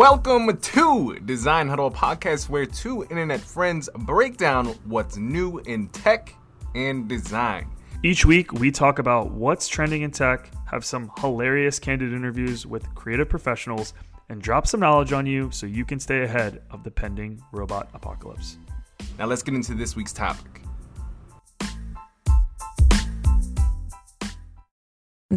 Welcome to Design Huddle podcast, where two internet friends break down what's new in tech and design. Each week, we talk about what's trending in tech, have some hilarious candid interviews with creative professionals, and drop some knowledge on you so you can stay ahead of the pending robot apocalypse. Now, let's get into this week's topic.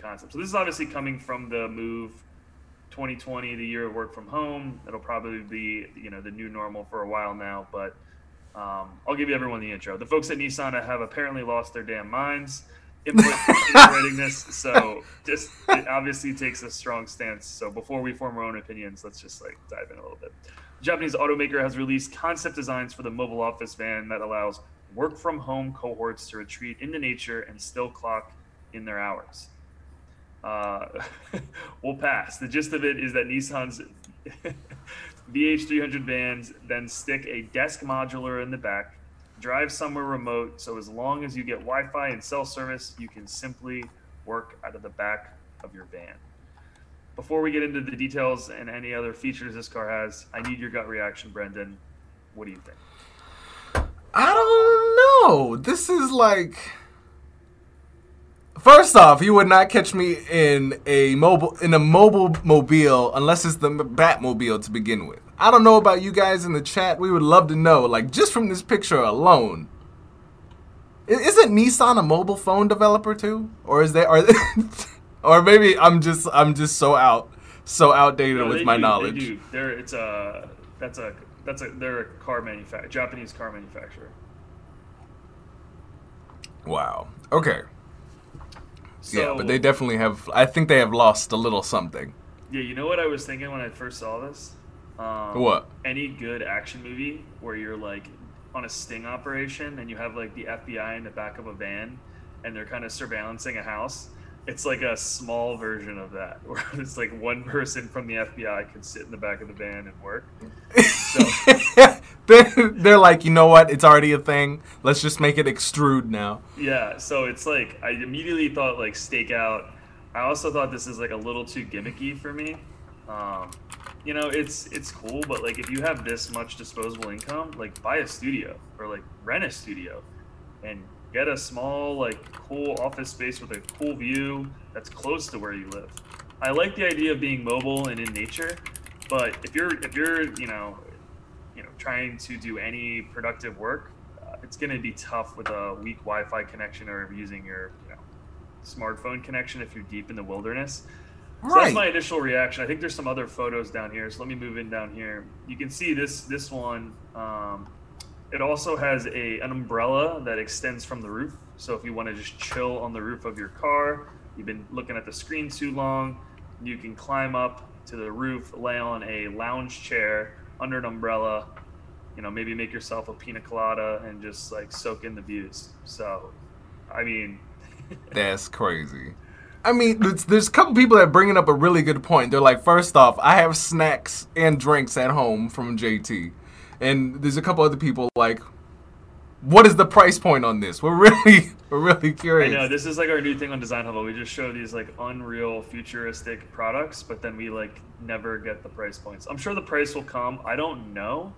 Concept. So this is obviously coming from the move 2020, the year of work from home. It'll probably be you know the new normal for a while now, but um, I'll give you everyone the intro. The folks at Nissan have apparently lost their damn minds input writing this, so just it obviously takes a strong stance. So before we form our own opinions, let's just like dive in a little bit. Japanese automaker has released concept designs for the mobile office van that allows work from home cohorts to retreat into nature and still clock in their hours uh, will pass. The gist of it is that Nissan's VH300 vans then stick a desk modular in the back, drive somewhere remote, so as long as you get Wi Fi and cell service, you can simply work out of the back of your van. Before we get into the details and any other features this car has, I need your gut reaction, Brendan. What do you think? I don't know. This is like First off, you would not catch me in a mobile in a mobile mobile unless it's the Batmobile to begin with. I don't know about you guys in the chat. We would love to know, like just from this picture alone. Isn't Nissan a mobile phone developer too, or is there? Are they, or maybe I'm just I'm just so out so outdated no, with my do, knowledge. They do. They're it's a that's a that's a they're a car manufacturer, Japanese car manufacturer. Wow. Okay. So, yeah, but they definitely have. I think they have lost a little something. Yeah, you know what I was thinking when I first saw this? Um, what? Any good action movie where you're like on a sting operation and you have like the FBI in the back of a van and they're kind of surveillancing a house. It's like a small version of that, where it's like one person from the FBI can sit in the back of the van and work. So, they're, they're like, you know what? It's already a thing. Let's just make it extrude now. Yeah. So it's like I immediately thought like stakeout. I also thought this is like a little too gimmicky for me. Um, you know, it's it's cool, but like if you have this much disposable income, like buy a studio or like rent a studio, and get a small like cool office space with a cool view that's close to where you live. I like the idea of being mobile and in nature, but if you're if you're you know you know trying to do any productive work, uh, it's going to be tough with a weak Wi-Fi connection or using your you know smartphone connection if you're deep in the wilderness. So right. that's my initial reaction. I think there's some other photos down here. So let me move in down here. You can see this this one. Um, it also has a an umbrella that extends from the roof. So if you want to just chill on the roof of your car, you've been looking at the screen too long, you can climb up to the roof, lay on a lounge chair under an umbrella, you know, maybe make yourself a pina colada and just like soak in the views. So, I mean, that's crazy. I mean, there's a couple people that are bringing up a really good point. They're like, first off, I have snacks and drinks at home from JT and there's a couple other people like what is the price point on this? We're really, we're really curious. I know this is like our new thing on Design Huddle. We just show these like unreal, futuristic products, but then we like never get the price points. I'm sure the price will come. I don't know.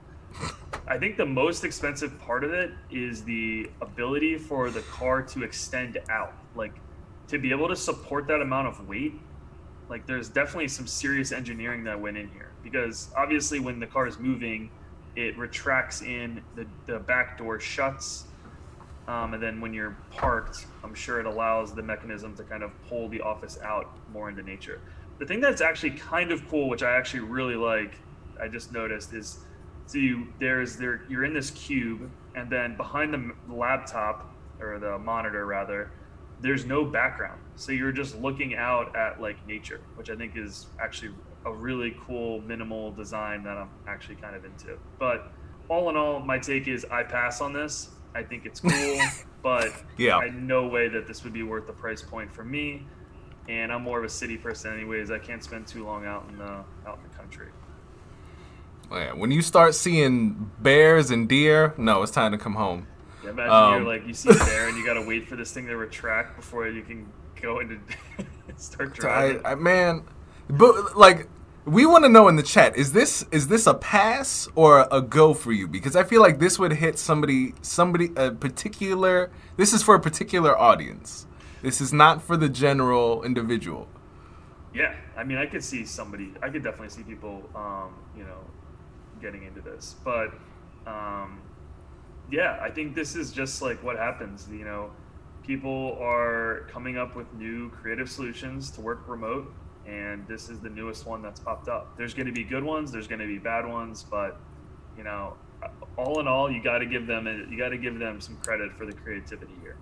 I think the most expensive part of it is the ability for the car to extend out, like to be able to support that amount of weight. Like, there's definitely some serious engineering that went in here because obviously, when the car is moving it retracts in, the, the back door shuts, um, and then when you're parked, I'm sure it allows the mechanism to kind of pull the office out more into nature. the thing that's actually kind of cool, which I actually really like, I just noticed is, so you there's there you're in this cube, and then behind the laptop or the monitor rather, there's no background, so you're just looking out at like nature, which I think is actually a really cool minimal design that I'm actually kind of into. But all in all, my take is I pass on this. I think it's cool, but Yeah. I no way that this would be worth the price point for me. And I'm more of a city person, anyways. I can't spend too long out in the out in the country. Yeah, when you start seeing bears and deer, no, it's time to come home. Yeah, imagine Um, you're like you see a bear and you gotta wait for this thing to retract before you can go into start I, driving. I, man, but like, we want to know in the chat is this is this a pass or a go for you? Because I feel like this would hit somebody somebody a particular. This is for a particular audience. This is not for the general individual. Yeah, I mean, I could see somebody. I could definitely see people, um, you know, getting into this. But um, yeah, I think this is just like what happens. You know, people are coming up with new creative solutions to work remote, and this is the newest one that's popped up. There's going to be good ones. There's going to be bad ones, but you know, all in all, you got to give them you got to give them some credit for the creativity here.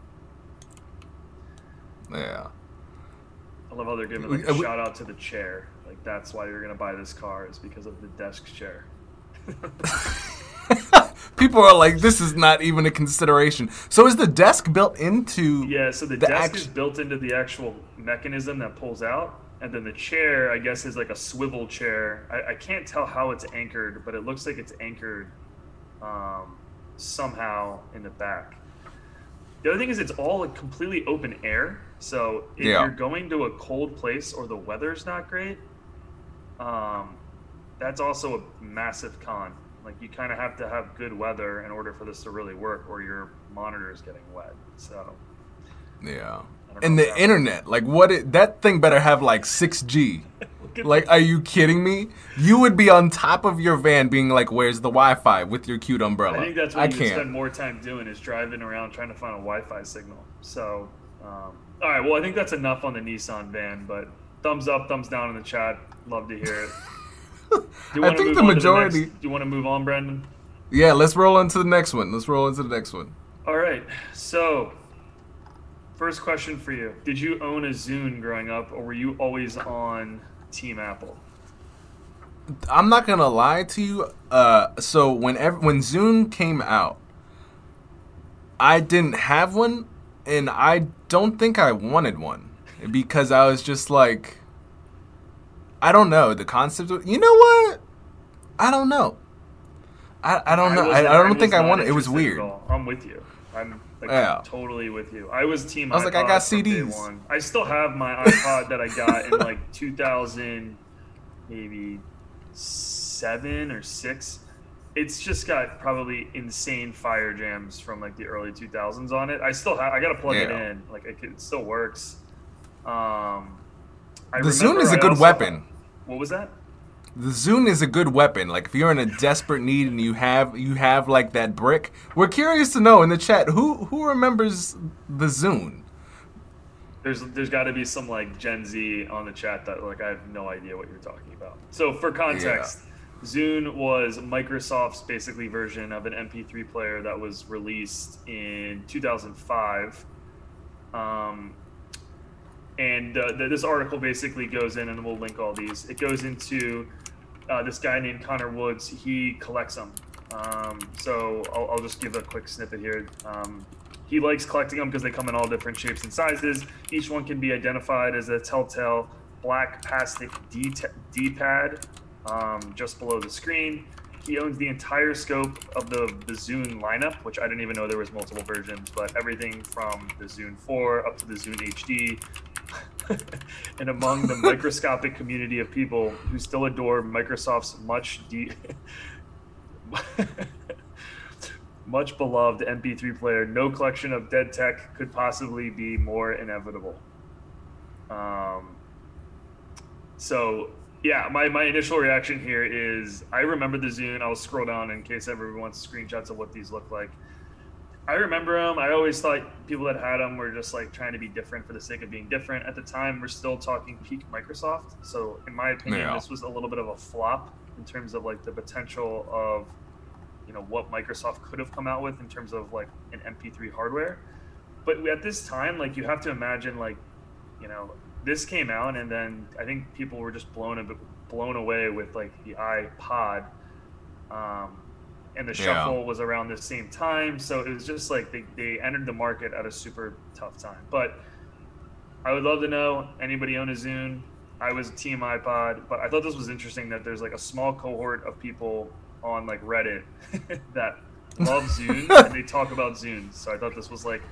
Yeah. I love how they're giving like a we- shout out to the chair. Like that's why you're gonna buy this car is because of the desk chair. People are like, this is not even a consideration. So is the desk built into? Yeah, so the, The desk act- is built into the actual mechanism that pulls out, and then the chair, I guess, is like a swivel chair. I, I can't tell how it's anchored, but it looks like it's anchored um, somehow in the back. The other thing is it's all like completely open air. So if Yeah. you're going to a cold place or the weather's not great, um, that's also a massive con. Like you kind of have to have good weather in order for this to really work, or your monitor is getting wet. So Yeah. And the internet, like what? It, that thing better have like 6G. Like, are you kidding me? You would be on top of your van, being like, "Where's the Wi-Fi?" with your cute umbrella. I think that's what I you spend can't. more time doing is driving around trying to find a Wi-Fi signal. So, um, all right. Well, I think that's enough on the Nissan van. But thumbs up, thumbs down in the chat. Love to hear it. Do you I think the on to majority- next- do you want to move on, Brendan? Yeah, let's roll into the next one. Let's roll into the next one. All right. So, first question for you: Did you own a Zune growing up, or were you always on Team Apple? I'm not gonna lie to you. Uh, so whenever when Zune came out, I didn't have one, and I don't think I wanted one because I was just like, I don't know the concept. Of, you know what? I don't know. I, I don't know. I, wasn't- I don't think I wanted. It was weird. I'm with you. I'm like Yeah. totally with you. I was team. I was like, I got CDs. one. I still have my iPod that I got in like 2000, maybe seven or six. It's just got probably insane fire jams from like the early 2000s on it. I still have. I gotta plug it in. Like it, it still works. Um, I The Zune is a I good weapon. What was that? The Zune is a good weapon. Like if you're in a desperate need and you have you have like that brick. We're curious to know in the chat who who remembers the Zune. There's there's got to be some like Gen Z on the chat that like I have no idea what you're talking about. So for context, Zune was Microsoft's basically version of an MP3 player that was released in 2005. Um, and uh, th- this article basically goes in, and we'll link all these. It goes into uh, this guy named Connor Woods. He collects them. Um, so I'll, I'll just give a quick snippet here. Um, he likes collecting them because they come in all different shapes and sizes. Each one can be identified as a telltale black plastic D- D-pad um, just below the screen. He owns the entire scope of the, Zune lineup, which I didn't even know there was multiple versions, but everything from the Zune 4 up to the Zune HD. and among the microscopic community of people who still adore Microsoft's much de- much beloved MP3 player, no collection of dead tech could possibly be more inevitable. Um, so yeah, my, my initial reaction here is I remember the Zune. I'll scroll down in case everyone wants screenshots of what these look like. I remember them. I always thought people that had them were just like trying to be different for the sake of being different. At the time, we're still talking peak Microsoft. So, in my opinion, Yeah. this was a little bit of a flop in terms of like the potential of, you know, what Microsoft could have come out with in terms of like an MP3 hardware. But at this time, like you have to imagine, like, you know, this came out, and then I think people were just blown a bit, blown away with like the iPod. Um, and the Yeah. shuffle was around the same time. So it was just like they, they entered the market at a super tough time. But I would love to know anybody own a Zune. I was a team iPod, but I thought this was interesting that there's like a small cohort of people on like Reddit that love Zune and they talk about Zune. So I thought this was like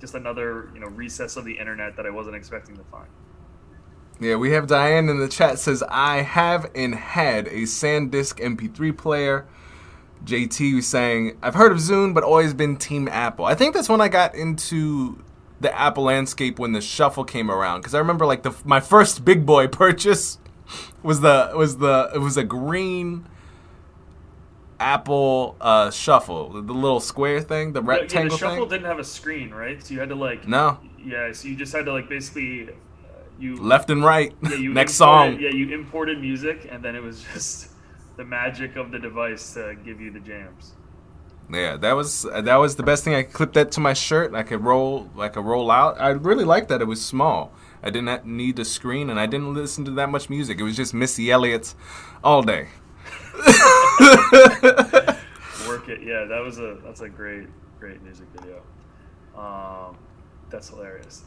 just another you know recess of the internet that I wasn't expecting to find. Yeah, we have Diane in the chat says I have and had a SanDisk MP3 player. JT was saying I've heard of Zune, but always been Team Apple. I think that's when I got into the Apple landscape when the Shuffle came around because I remember like the my first big boy purchase was the was the it was a green Apple uh, Shuffle, the, little square thing, the Yeah, yeah, the shuffle thing. didn't have a screen, right? So you had to like No, yeah, so you just had to like basically uh, you left and right. Yeah, you Next song. Yeah, you imported music, and then it was just the magic of the device to give you the jams. Yeah, that was that was the best thing. I could clip that to my shirt. I could roll, I could roll out. I really liked that it was small. I didn't need a screen, and I didn't listen to that much music. It was just Missy Elliott's all day. Work it, yeah. That was a that's a great great music video. Um, that's hilarious.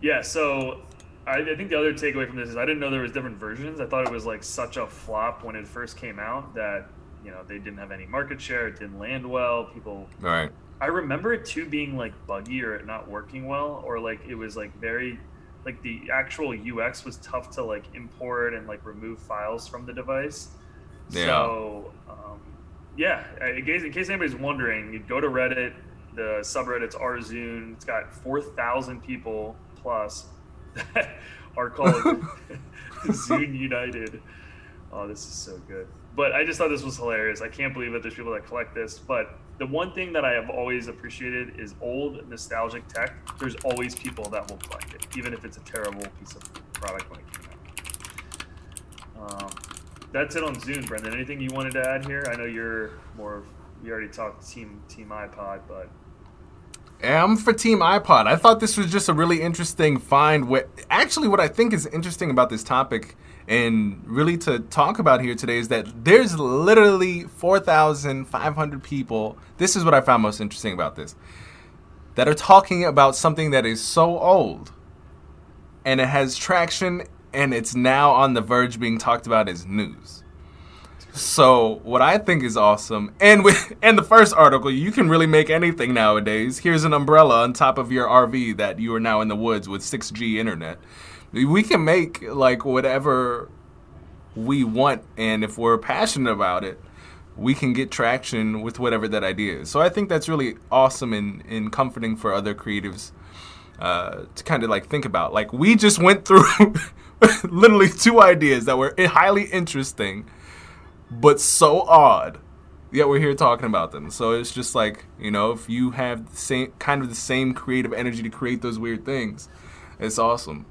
Yeah, so I, I think the other takeaway from this is I didn't know there was different versions. I thought it was like such a flop when it first came out that you know they didn't have any market share. It didn't land well. People All right. I remember it too being like buggy or it not working well, or like it was like very, like the actual UX was tough to like import and like remove files from the device. Yeah. So, um, yeah, in case, in case anybody's wondering, you go to Reddit. The subreddit's RZune. It's got four thousand people plus that are called Zune United. Oh, this is so good. But I just thought this was hilarious. I can't believe that there's people that collect this. But the one thing that I have always appreciated is old nostalgic tech. There's always people that will collect it, even if it's a terrible piece of product when it came out. Um, that's it on Zune, Brendan. Anything you wanted to add here? I know you're more. We already talked team team iPod, but I'm for Team iPod. I thought this was just a really interesting find. What actually, what I think is interesting about this topic, and really to talk about here today, is that there's literally 4,500 people. This is what I found most interesting about this, that are talking about something that is so old, and it has traction, and it's now on the verge being talked about as news. So what I think is awesome, and with and the first article, you can really make anything nowadays. Here's an umbrella on top of your RV that you are now in the woods with 6G internet. We can make like whatever we want, and if we're passionate about it, we can get traction with whatever that idea is. So I think that's really awesome and, and comforting for other creatives uh, to kind of like think about. Like we just went through literally two ideas that were highly interesting but so odd. Yet we're here talking about them. So it's just like you know, if you have the same kind of the same creative energy to create those weird things, it's awesome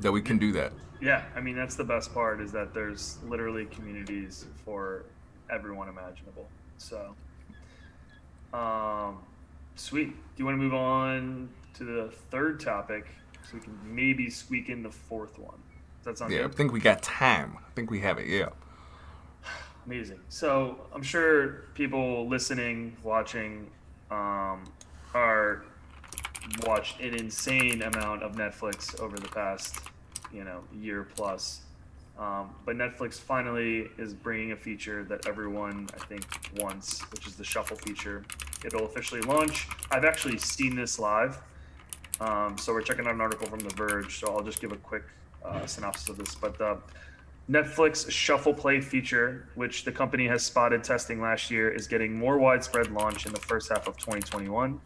that we can do that. yeah, I mean that's the best part is that there's literally communities for everyone imaginable. So, um, sweet. Do you want to move on to the third topic so we can maybe squeak in the fourth one? Does that sound Yeah, I think we got time. I think we have it. Yeah. Amazing. So I'm sure people listening, watching, um, are watched an insane amount of Netflix over the past, you know, year plus. Um, but Netflix finally is bringing a feature that everyone I think wants, which is the shuffle feature. It'll officially launch. I've actually seen this live. Um, so we're checking out an article from The Verge. So I'll just give a quick uh, synopsis of this. But uh, Netflix Shuffle Play feature, which the company has spotted testing last year, is getting more widespread launch in the first half of 2021.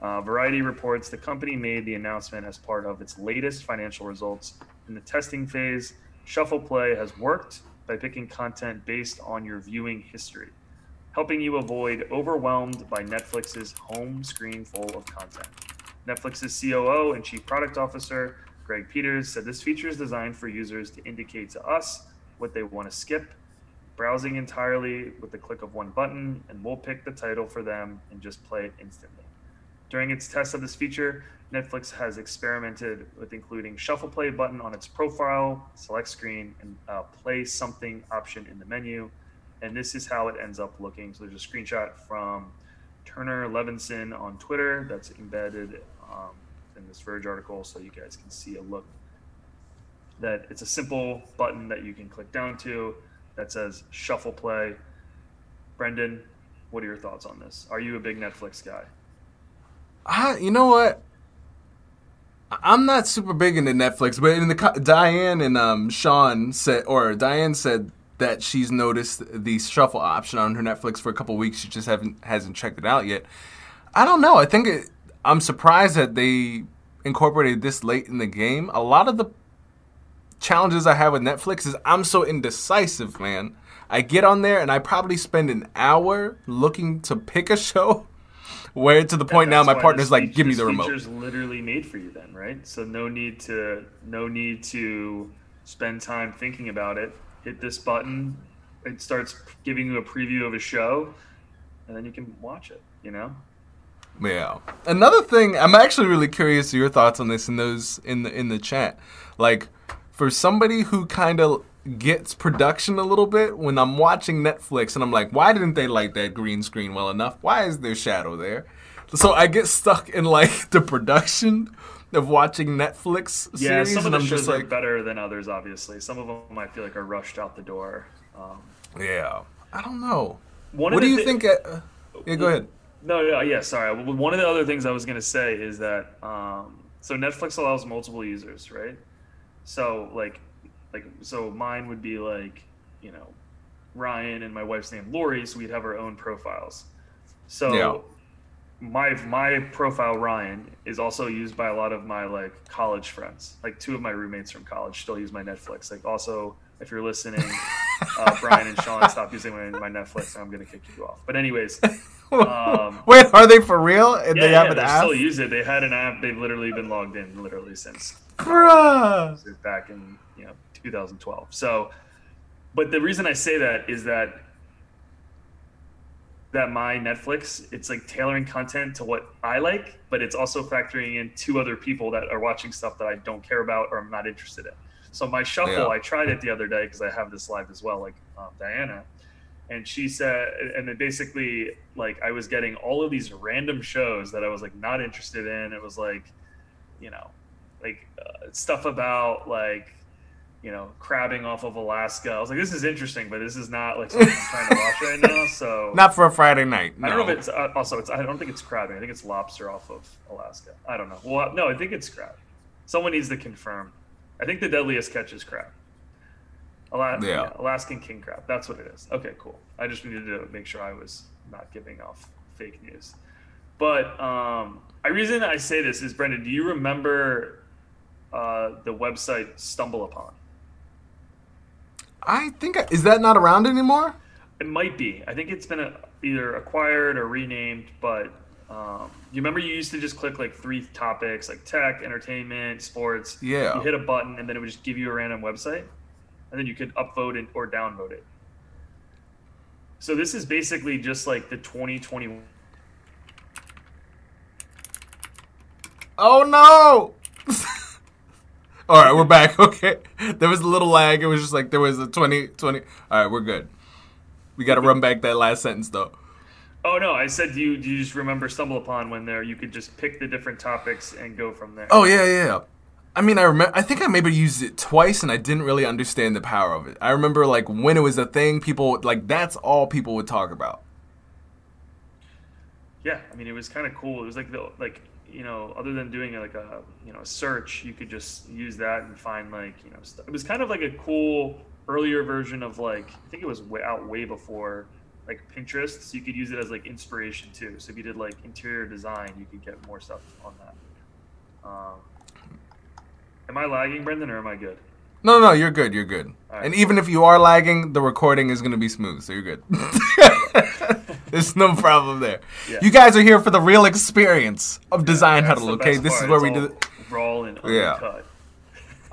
Uh, Variety reports the company made the announcement as part of its latest financial results. In the testing phase, Shuffle Play has worked by picking content based on your viewing history, helping you avoid overwhelmed by Netflix's home screen full of content. Netflix's COO and Chief Product Officer, Greg Peters, said this feature is designed for users to indicate to us what they want to skip, browsing entirely with the click of one button, and we'll pick the title for them and just play it instantly. During its test of this feature, Netflix has experimented with including shuffle play button on its profile, select screen, and uh, play something option in the menu. And this is how it ends up looking. So there's a screenshot from Turner Levinson on Twitter that's embedded um, in this Verge article, so you guys can see a look. That it's a simple button that you can click down to that says shuffle play. Brendan, what are your thoughts on this? Are you a big Netflix guy? I, you know what? I'm not super big into Netflix, but in the Diane and um, Sean said, or Diane said that she's noticed the shuffle option on her Netflix for a couple weeks. She just haven't hasn't checked it out yet. I don't know. I think it, I'm surprised that they incorporated this late in the game. A lot of the challenges I have with Netflix is I'm so indecisive, man. I get on there and I probably spend an hour looking to pick a show where to the point now my partner's like, give me the remote. Feature's literally made for you then, right? So no need to no need to spend time thinking about it. Hit this button, it starts giving you a preview of a show, and then you can watch it. You know. Yeah. Another thing, I'm actually really curious your thoughts on this in those in the in the chat. Like, for somebody who kind of gets production a little bit when I'm watching Netflix and I'm like, why didn't they light that green screen well enough? Why is there shadow there? So I get stuck in like the production of watching Netflix series, yeah, some of and the I'm shows just are better than others. Obviously, some of them I feel like are rushed out the door. Um, yeah, I don't know. One what do you thi- think? Uh, yeah, go ahead. No, no, yeah, sorry. One of the other things I was going to say is that um, so Netflix allows multiple users, right? So like, like so mine would be like, you know, Ryan and my wife's name Lori, so we'd have our own profiles. So Yeah. my my profile Ryan is also used by a lot of my like college friends. Like two of my roommates from college still use my Netflix. Like also, if you're listening, uh, Brian and Sean, stop using my, my Netflix, and I'm gonna kick you off. But anyways. Um, Wait, are they for real? And yeah, they yeah, have an app? still use it. They had an app. They've literally been logged in literally since Bruh. since back in you know 2012. So, but the reason I say that is that that my Netflix, it's like tailoring content to what I like, but it's also factoring in two other people that are watching stuff that I don't care about or I'm not interested in. So my shuffle, Yeah. I tried it the other day because I have this live as well, like um, Diana, and she said, and then basically, like I was getting all of these random shows that I was like not interested in. It was like, you know, like uh, stuff about like you know crabbing off of Alaska. I was like, this is interesting, but this is not like something I'm trying to watch right now. So Not for a Friday night. I don't know if it's uh, also it's I don't think it's crabbing. I think it's lobster off of Alaska. I don't know. Well, no, I think it's crab. Someone needs to confirm. I think the deadliest catch is crab. Ala- Yeah. yeah, Alaskan king crab. That's what it is. Okay, cool. I just needed to make sure I was not giving off fake news. But um, I reason I say this is Brendan. Do you remember uh, the website Stumble Upon? I think I- is that not around anymore? It might be. I think it's been uh either acquired or renamed. But um, you remember you used to just click like three topics, like tech, entertainment, sports. Yeah. You hit a button, and then it would just give you a random website, and then you could upvote it or downvote it. So this is basically just like the 2021. Oh no! All right, we're back. Okay, there was a little lag. It was just like there was a 20, 20. All right, we're good. We got to run back that last sentence though. Oh no! I said, do you do you just remember stumble upon when there you could just pick the different topics and go from there? Oh yeah, yeah. yeah. I mean, I remember. I think I maybe used it twice, and I didn't really understand the power of it. I remember like when it was a thing, people like that's all people would talk about. yeah i mean it was kind of cool it was like the like you know other than doing like a you know a search you could just use that and find like you know stuff. it was kind of like a cool earlier version of like i think it was way, out way before like pinterest so you could use it as like inspiration too so if you did like interior design you could get more stuff on that um, am i lagging brendan or am i good No, no, you're good. You're good. Right. And even if you are lagging, the recording is going to be smooth, so you're good. There's no problem there. Yeah. You guys are here for the real experience of Design Huddle, okay? This is part. where we It's do all raw and Yeah.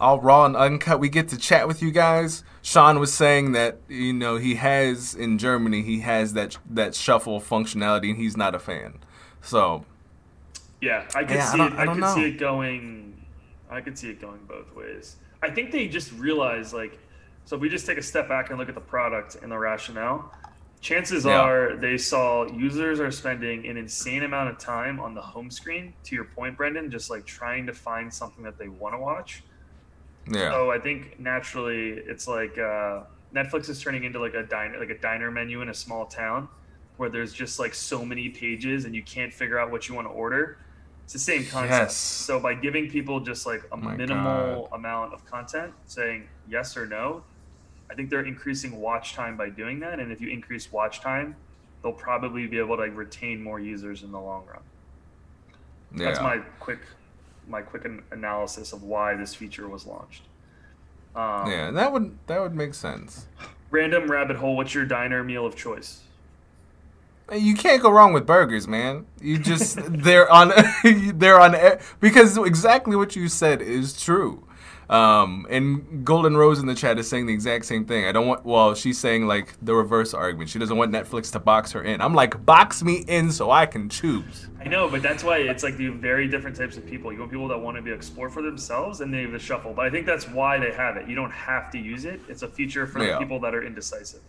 All raw and uncut. We get to chat with you guys. Sean was saying that you know he has in Germany he has that that shuffle functionality and he's not a fan. So Yeah, I could Yeah, I see don't- it. I I, could know. see it going. I could see it going both ways. I think they just realized like, so if we just take a step back and look at the product and the rationale, chances Yeah. are they saw users are spending an insane amount of time on the home screen. To your point, Brendan, just like trying to find something that they want to watch. Yeah, So I think naturally it's like uh, Netflix is turning into like a diner, like a diner menu in a small town, where there's just like so many pages and you can't figure out what you want to order. It's the same concept. Yes. So by giving people just like a my minimal amount of content, saying yes or no, I think they're increasing watch time by doing that. And if you increase watch time, they'll probably be able to like, retain more users in the long run. yeah. That's my quick, my quick an- analysis of why this feature was launched. Um, yeah, that would that would make sense. Random rabbit hole. What's your diner meal of choice? You can't go wrong with burgers, man. You just they're on they're on because exactly what you said is true. Um, and Golden Rose in the chat is saying the exact same thing. I don't want. Well, she's saying like the reverse argument. She doesn't want Netflix to box her in. I'm like, box me in so I can choose. I know, but that's why it's like the very different types of people. You want people that want to be explored for themselves, and they have the shuffle. But I think that's why they have it. You don't have to use it. It's a feature for Yeah. the people that are indecisive.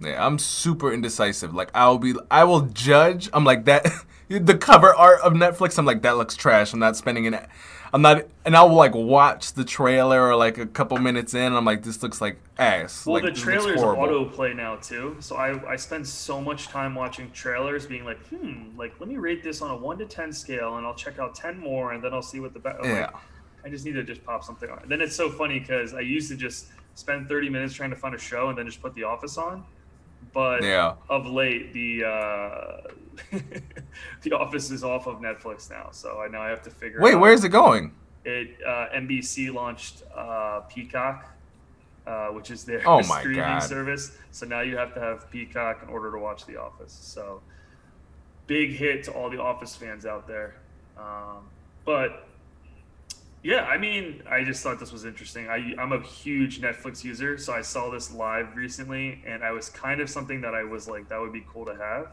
Yeah, I'm super indecisive. Like I'll be, I will judge. I'm like that. the cover art of Netflix. I'm like that looks trash. I'm not spending an. I'm not, and I will like watch the trailer or like a couple minutes in. And I'm like, this looks like ass. Well, like, the trailers autoplay now too, so I, I spend so much time watching trailers, being like, hmm, like let me rate this on a one to ten scale, and I'll check out ten more, and then I'll see what the ba- I'm Yeah. like, I just need to just pop something on. And then it's so funny because I used to just spend thirty minutes trying to find a show, and then just put The Office on. But Yeah. of late, the uh, The Office is off of Netflix now, so I now I have to figure. Wait, out. where is it going? It uh, NBC launched uh, Peacock, uh, which is their Oh streaming God. service. So now you have to have Peacock in order to watch The Office. So big hit to all the Office fans out there. Um, but yeah, I mean, I just thought this was interesting. I, I'm a huge Netflix user, so I saw this live recently, and I was kind of something that I was like, that would be cool to have.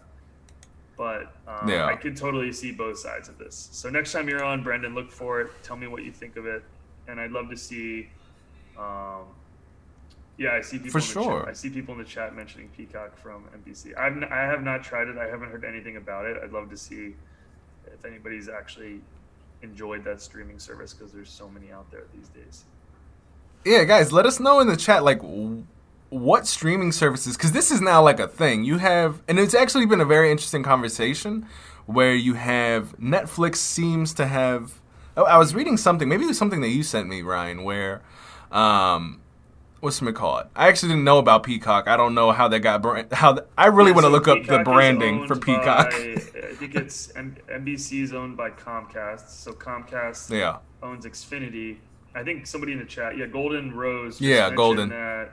But um, Yeah. I could totally see both sides of this. So next time you're on, Brendan, look for it. Tell me what you think of it, and I'd love to see. Um, yeah, I see people For in the sure. chat. I see people in the chat mentioning Peacock from NBC. I've n- I have not tried it. I haven't heard anything about it. I'd love to see if anybody's actually enjoyed that streaming service because there's so many out there these days. Yeah, guys, let us know in the chat like what streaming services because this is now like a thing. You have, and it's actually been a very interesting conversation where you have Netflix seems to have. Oh, I was reading something. Maybe it was something that you sent me, Ryan. Where, um, what's it called? I actually didn't know about Peacock. I don't know how that got brand. How th- I really want to So look up the branding for Peacock. by- I think it's M- NBC is owned by Comcast. So Comcast yeah, owns Xfinity. I think somebody in the chat, yeah, Golden Rose. Yeah, Golden. That,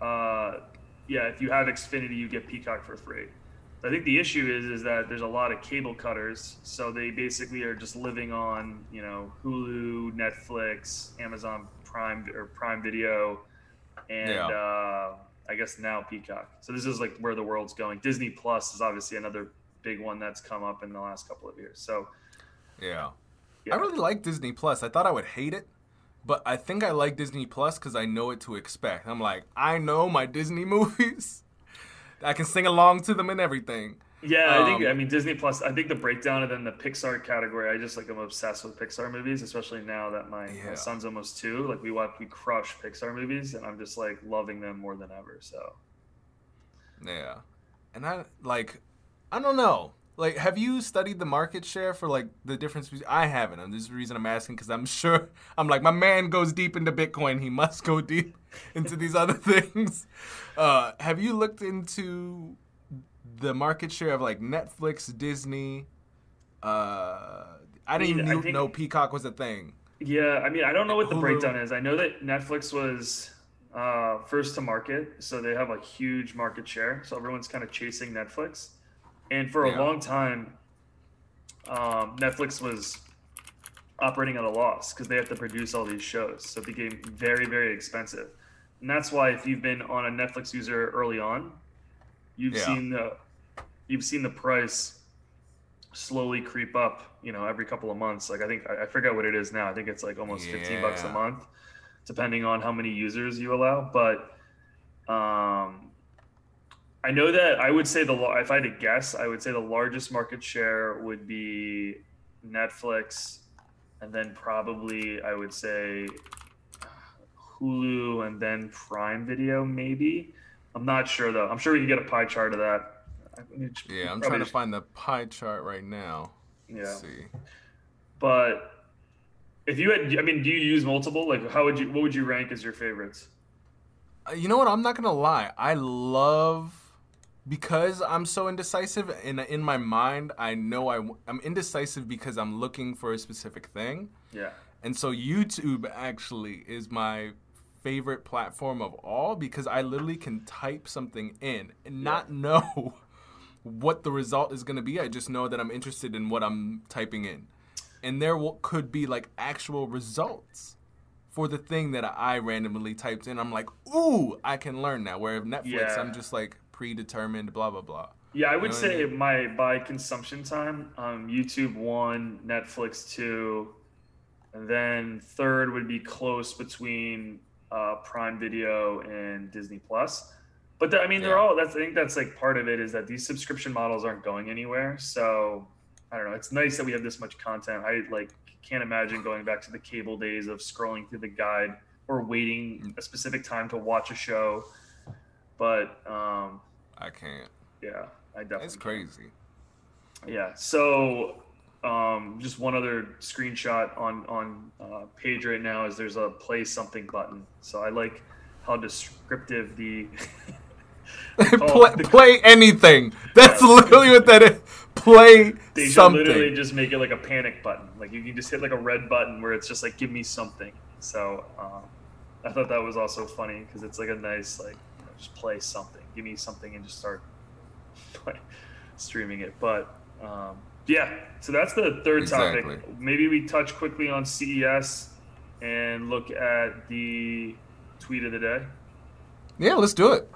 uh, yeah, if you have Xfinity, you get Peacock for free. I think the issue is is that there's a lot of cable cutters, so they basically are just living on you know Hulu, Netflix, Amazon Prime or Prime Video, and Yeah. uh, I guess now Peacock. So this is like where the world's going. Disney Plus is obviously another big one that's come up in the last couple of years. So yeah. yeah. I really like Disney Plus. I thought I would hate it, but I think I like Disney Plus because I know what to expect. I'm like, I know my Disney movies. I can sing along to them and everything. Yeah, I think Um, I mean Disney Plus. I think the breakdown and then the Pixar category. I just like I'm obsessed with Pixar movies, especially now that my, Yeah. my son's almost two. Like we watch, we crush Pixar movies, and I'm just like loving them more than ever. So Yeah. And I like I don't know. Like have you studied the market share for like the difference between I haven't. And this is the reason I'm asking cuz I'm sure I'm like my man goes deep into Bitcoin, he must go deep into these other things. Uh have you looked into the market share of like Netflix, Disney, uh I didn't mean, even I think- know Peacock was a thing. yeah, I mean I don't know what the Hulu. breakdown is. I know that Netflix was uh, first to market, so they have a huge market share. So everyone's kind of chasing Netflix, and for a long time, um, Netflix was operating at a loss because they have to produce all these shows. So it became very, very expensive, and that's why if you've been on a Netflix user early on, you've Yeah. seen the you've seen the price slowly creep up. You know, every couple of months. Like I think I, I forget what it is now. I think it's like almost fifteen bucks a month, depending on how many users you allow. But um, I know that I would say the if I had to guess, I would say the largest market share would be Netflix, and then probably I would say Hulu, and then Prime Video, maybe. I'm not sure though. I'm sure we can get a pie chart of that. I mean, it's Yeah, I'm trying to find the pie chart right now. Yeah, Let's see. but if you had, I mean, do you use multiple? Like, how would you? What would you rank as your favorites? Uh, You know what? I'm not gonna lie. I love because I'm so indecisive, and in my mind, I know I, am indecisive because I'm looking for a specific thing, Yeah, and so YouTube actually is my favorite platform of all because I literally can type something in and not know what the result is gonna be. I just know that I'm interested in what I'm typing in, and there will, could be like actual results for the thing that I randomly typed in. I'm like, ooh, I can learn that. Where Netflix, Yeah. I'm just like predetermined, blah blah blah. yeah. I would know what I say my by consumption time, um, YouTube one, Netflix two, and then third would be close between uh, Prime Video and Disney Plus. But the, I mean, they're all. That's I think that's like part of it is that these subscription models aren't going anywhere. So I don't know. It's nice that we have this much content. I like can't imagine going back to the cable days of scrolling through the guide or waiting a specific time to watch a show. But um, I can't. yeah, I definitely. It's crazy. Yeah. So, um, just one other screenshot on on uh, page right now is there's a play something button. So I like how descriptive the play, play anything. That's literally what that is. Play they something. literally just make it like a panic button. Like you can just hit like a red button where it's just like give me something. So um, I thought that was also funny because it's like a nice like you know, just play something, give me something, and just start streaming it. But um, yeah, so that's the third Exactly. topic. Maybe we touch quickly on CES and look at the tweet of the day. Yeah, let's do it.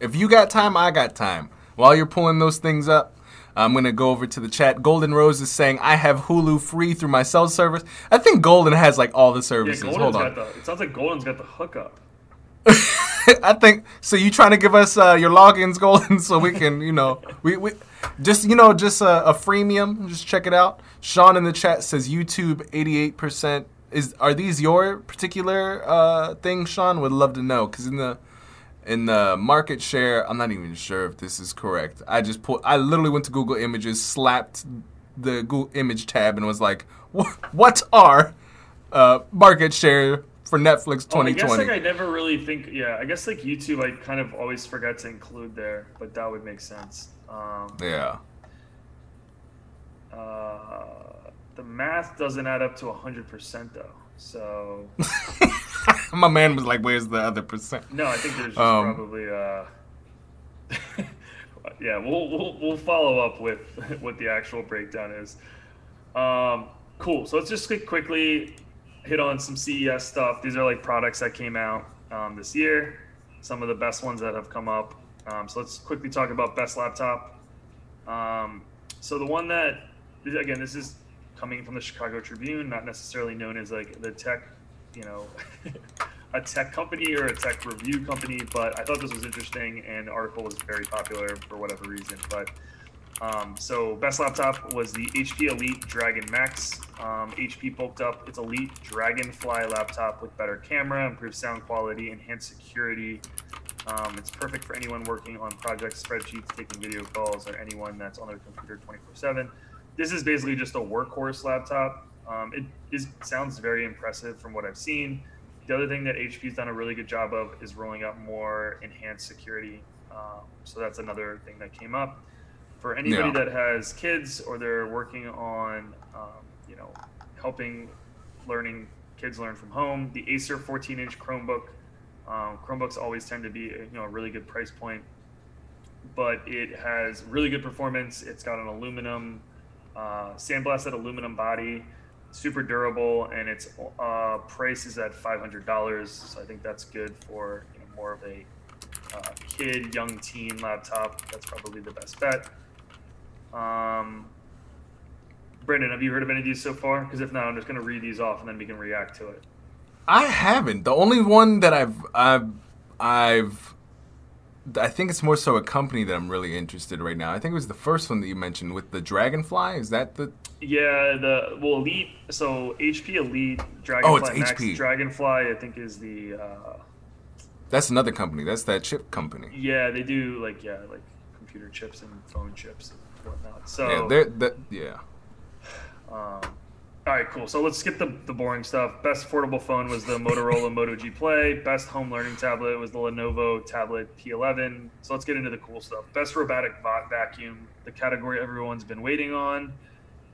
If you got time, I got time. While you're pulling those things up, I'm going to go over to the chat. Golden Rose is saying, I have Hulu free through my cell service. I think Golden has like all the Yeah, services. Golden's Hold on. the. It sounds like Golden's got the hookup. I think so. You trying to give us uh, your logins, Golden, so we can, you know, we, we just you know just a, a freemium. Just check it out. Sean in the chat says YouTube 88 percent. Is are these your particular uh, thing, Sean? Would love to know because in the in the market share, I'm not even sure if this is correct. I just put. I literally went to Google Images, slapped the Google Image tab, and was like, "What? What's our uh, market share for Netflix Oh, I guess like I never really think. Yeah, I guess like YouTube, I kind of always forget to include there, but that would make sense. Um, yeah. uh, the math doesn't add up to hundred percent though. So My man was like, "Where's the other percent?" no, I think there's Um, probably. Uh, yeah, we'll, we'll we'll follow up with what the actual breakdown is. Um, cool. So let's just quick, quickly hit on some CES stuff. These are like products that came out um, this year. Some of the best ones that have come up. Um, so let's quickly talk about best laptop. Um, so the one that again, this is coming from the Chicago Tribune, not necessarily known as like the tech, you know, a tech company or a tech review company, but I thought this was interesting and the article was very popular for whatever reason. But um, so best laptop was the HP Elite Dragon Max. Um, HP bulked up its Elite Dragonfly laptop with better camera, improved sound quality, enhanced security. Um, it's perfect for anyone working on projects, spreadsheets, taking video calls, or anyone that's on their computer 24/7. This is basically just a workhorse laptop. Um, it is, sounds very impressive from what I've seen. The other thing that HP's done a really good job of is rolling out more enhanced security. Um, so that's another thing that came up. For anybody Yeah. that has kids or they're working on, um, you know, helping learning kids learn from home, the Acer 14-inch Chromebook Um, Chromebooks always tend to be you know a really good price point, but it has really good performance. It's got an aluminum uh, sandblasted aluminum body, super durable, and its uh, price is at five hundred dollars. So I think that's good for you know, more of a uh, kid, young teen laptop. That's probably the best bet. Um, Brendan, have you heard of any of these so far? Because if not, I'm just going to read these off and then we can react to it. I haven't. The only one that I've I've I've I think it's more so a company that I'm really interested in right now. I think it was the first one that you mentioned with the Dragonfly. Is that the? Yeah, the well, Elite. So HP Elite Dragonfly Oh, it's Max HP. Dragonfly. I think is the. Uh, That's another company. That's that chip company. yeah, they do like yeah, like computer chips and phone chips whatnot. So Yeah, they're that. Yeah. Um, all right, cool. So let's skip the, the boring stuff. Best affordable phone was the Motorola Moto G Play. Best home learning tablet was the Lenovo Tablet P11. So let's get into the cool stuff. Best robotic va- vacuum, the category everyone's been waiting on.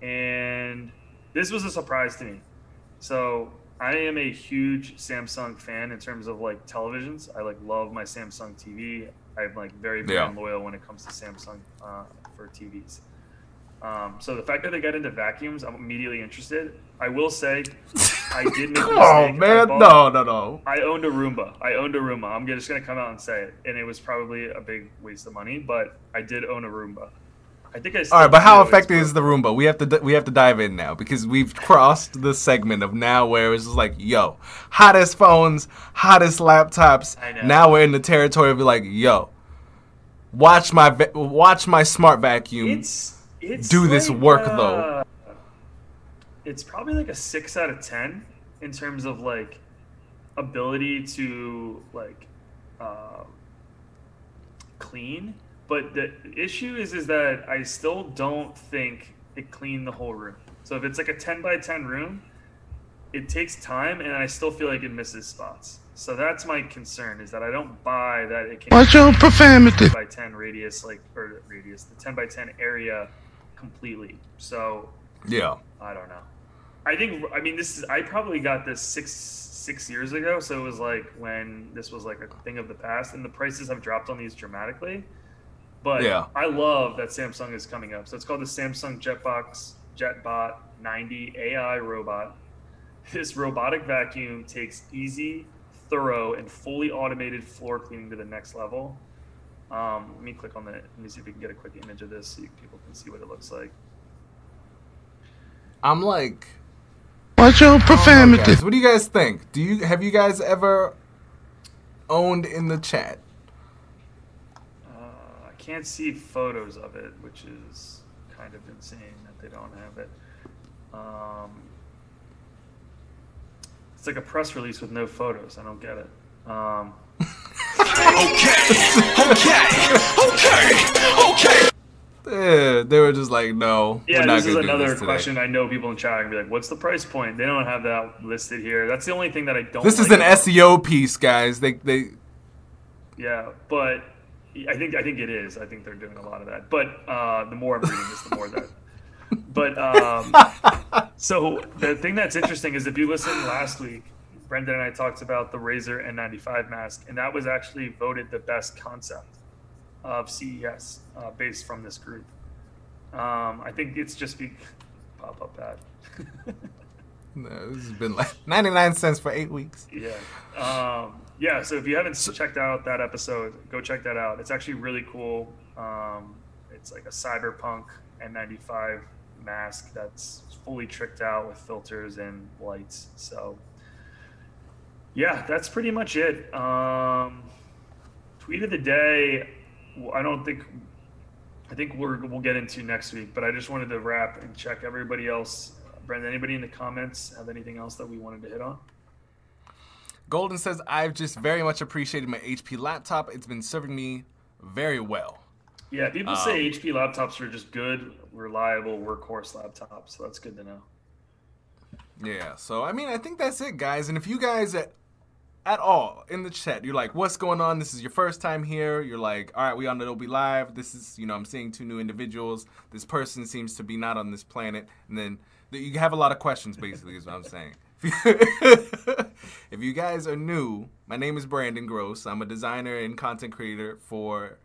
And this was a surprise to me. So I am a huge Samsung fan in terms of like televisions. I like love my Samsung TV. I'm like very brand Yeah. loyal when it comes to Samsung uh, for TVs. Um, so the fact that they got into vacuums, I'm immediately interested. I will say, I did make a mistake. on, man. bought- No, no, no. I owned a Roomba. I owned a Roomba. I'm just gonna come out and say it, and it was probably a big waste of money, but I did own a Roomba. I think I. All right, but how effective is the Roomba? We have to we have to dive in now because we've crossed the segment of now where it's just like, yo, hottest phones, hottest laptops. I know. Now we're in the territory of like, yo, watch my va- watch my smart vacuum. It's it's do this like, work, uh, though? It's probably like a six out of ten in terms of like ability to like uh, clean. But the issue is is that I still don't think it cleaned the whole room. So if it's like a ten by ten room, it takes time, and I still feel like it misses spots. So that's my concern is that I don't buy that it can Watch your profanity. 10 by 10 radius like or radius the 10 by 10 area completely. So yeah, i don't know. I think i mean this is i probably got this six six years ago so it was like when this was like a thing of the past and the prices have dropped on these dramatically. But Yeah. i love that samsung is coming up. So it's called the samsung jetbox jetbot 90 ai robot. This robotic vacuum takes easy thorough and fully automated floor cleaning to the next level um, let me click on the. Let me see if we can get a quick image of this so you, people can see what it looks like. I'm like, Watch your I don't know, profanity. guys. What do you guys think? Do you have you guys ever owned in the chat? Uh, I can't see photos of it, which is kind of insane that they don't have it. Um, it's like a press release with no photos. I don't get it. Um, Eh, they were just like, no. yeah, this is another this question. I know people in chat are gonna be like, "What's the price point?" They don't have that listed here. That's the only thing that I don't. This is an about- SEO piece, guys. They they Yeah, but I think I think it is. I think they're doing a lot of that. But uh, the more I'm reading this, the more that. But um, so the thing that's interesting is if you listen last week, Brendan and I talked about the Razer N95 mask, and that was actually voted the best concept of CES uh, based from this group. Um, I think it's just be pop up that. no, this has been like 99 cents for eight weeks. Yeah. Um, yeah. So if you haven't checked out that episode, go check that out. It's actually really cool. Um, it's like a cyberpunk N95 mask that's fully tricked out with filters and lights. So yeah, that's pretty much it. Um, tweet of the day. I don't think. I think we're, we'll get into next week, but I just wanted to wrap and check everybody else. Brendan, anybody in the comments have anything else that we wanted to hit on? Golden says, I've just very much appreciated my HP laptop. It's been serving me very well. Yeah, people say HP laptops are just good, reliable workhorse laptops. So that's good to know. Yeah, so I mean, I think that's it, guys. And if you guys at, at all in the chat, you're like, what's going on? This is your first time here. You're like, all right, we on Adobe Live. This is, you know, I'm seeing two new individuals. This person seems to be not on this planet. And then you have a lot of questions, basically, is what I'm saying. if you guys are new, my name is Brendan Gross. I'm a designer and content creator for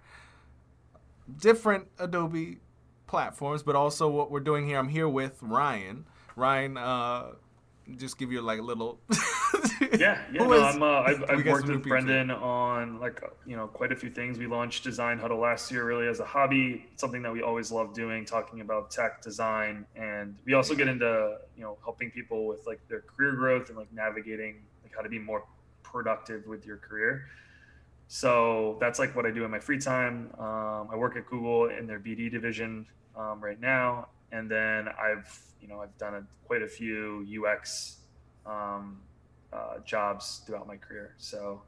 different Adobe platforms, but also what we're doing here. I'm here with Ryan. Ryan, uh, just give you like a little. yeah, yeah. No, I'm, uh, I've, I've worked with Brendan on like uh, you know quite a few things. We launched Design Huddle last year, really as a hobby, something that we always love doing, talking about tech design, and we also get into you know helping people with like their career growth and like navigating like how to be more productive with your career. So that's like what I do in my free time. Um, I work at Google in their BD division um, right now, and then I've you know I've done a, quite a few UX um, uh, jobs throughout my career. So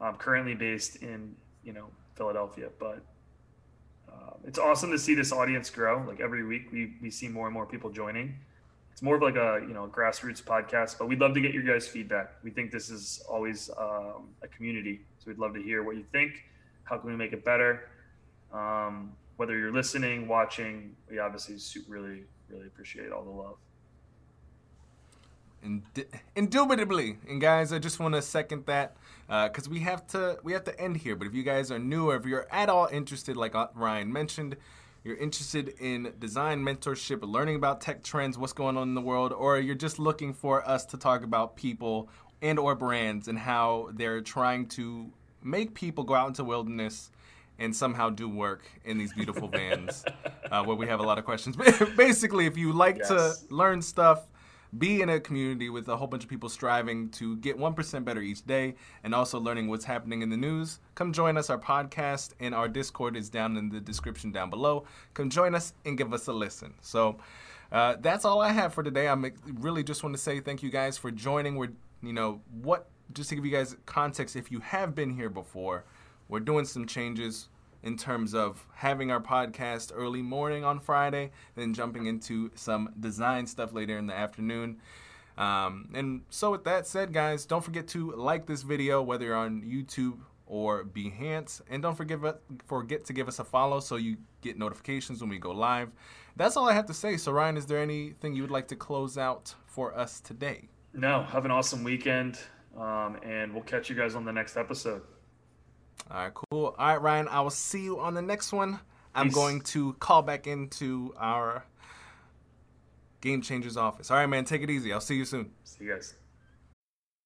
I'm currently based in you know Philadelphia, but uh, it's awesome to see this audience grow. Like every week, we we see more and more people joining. It's more of like a you know grassroots podcast, but we'd love to get your guys' feedback. We think this is always um, a community, so we'd love to hear what you think. How can we make it better? Um, whether you're listening, watching, we obviously really really appreciate all the love. Ind- indubitably and guys i just want to second that because we have to we have to end here but if you guys are new or if you're at all interested like uh, ryan mentioned you're interested in design mentorship learning about tech trends what's going on in the world or you're just looking for us to talk about people and or brands and how they're trying to make people go out into wilderness and somehow do work in these beautiful vans uh, where we have a lot of questions basically if you like Yes. to learn stuff be in a community with a whole bunch of people striving to get 1% better each day and also learning what's happening in the news, come join us. Our podcast and our Discord is down in the description down below. Come join us and give us a listen. So uh, that's all I have for today. I really just want to say thank you guys for joining. We're, you know, what, just to give you guys context, if you have been here before, we're doing some changes in terms of having our podcast early morning on Friday, then jumping into some design stuff later in the afternoon. Um, and so, with that said, guys, don't forget to like this video, whether you're on YouTube or Behance, and don't forget forget to give us a follow so you get notifications when we go live. That's all I have to say. So, Ryan, is there anything you would like to close out for us today? No, have an awesome weekend, um, and we'll catch you guys on the next episode. All right, cool. All right, Ryan, I will see you on the next one. I'm Peace. going to call back into our Game Changers office. All right, man, take it easy. I'll see you soon. See you guys.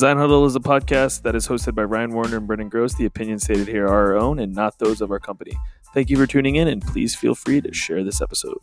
Design Huddle is a podcast that is hosted by Ryan Warner and Brendan Gross. The opinions stated here are our own and not those of our company. Thank you for tuning in, and please feel free to share this episode.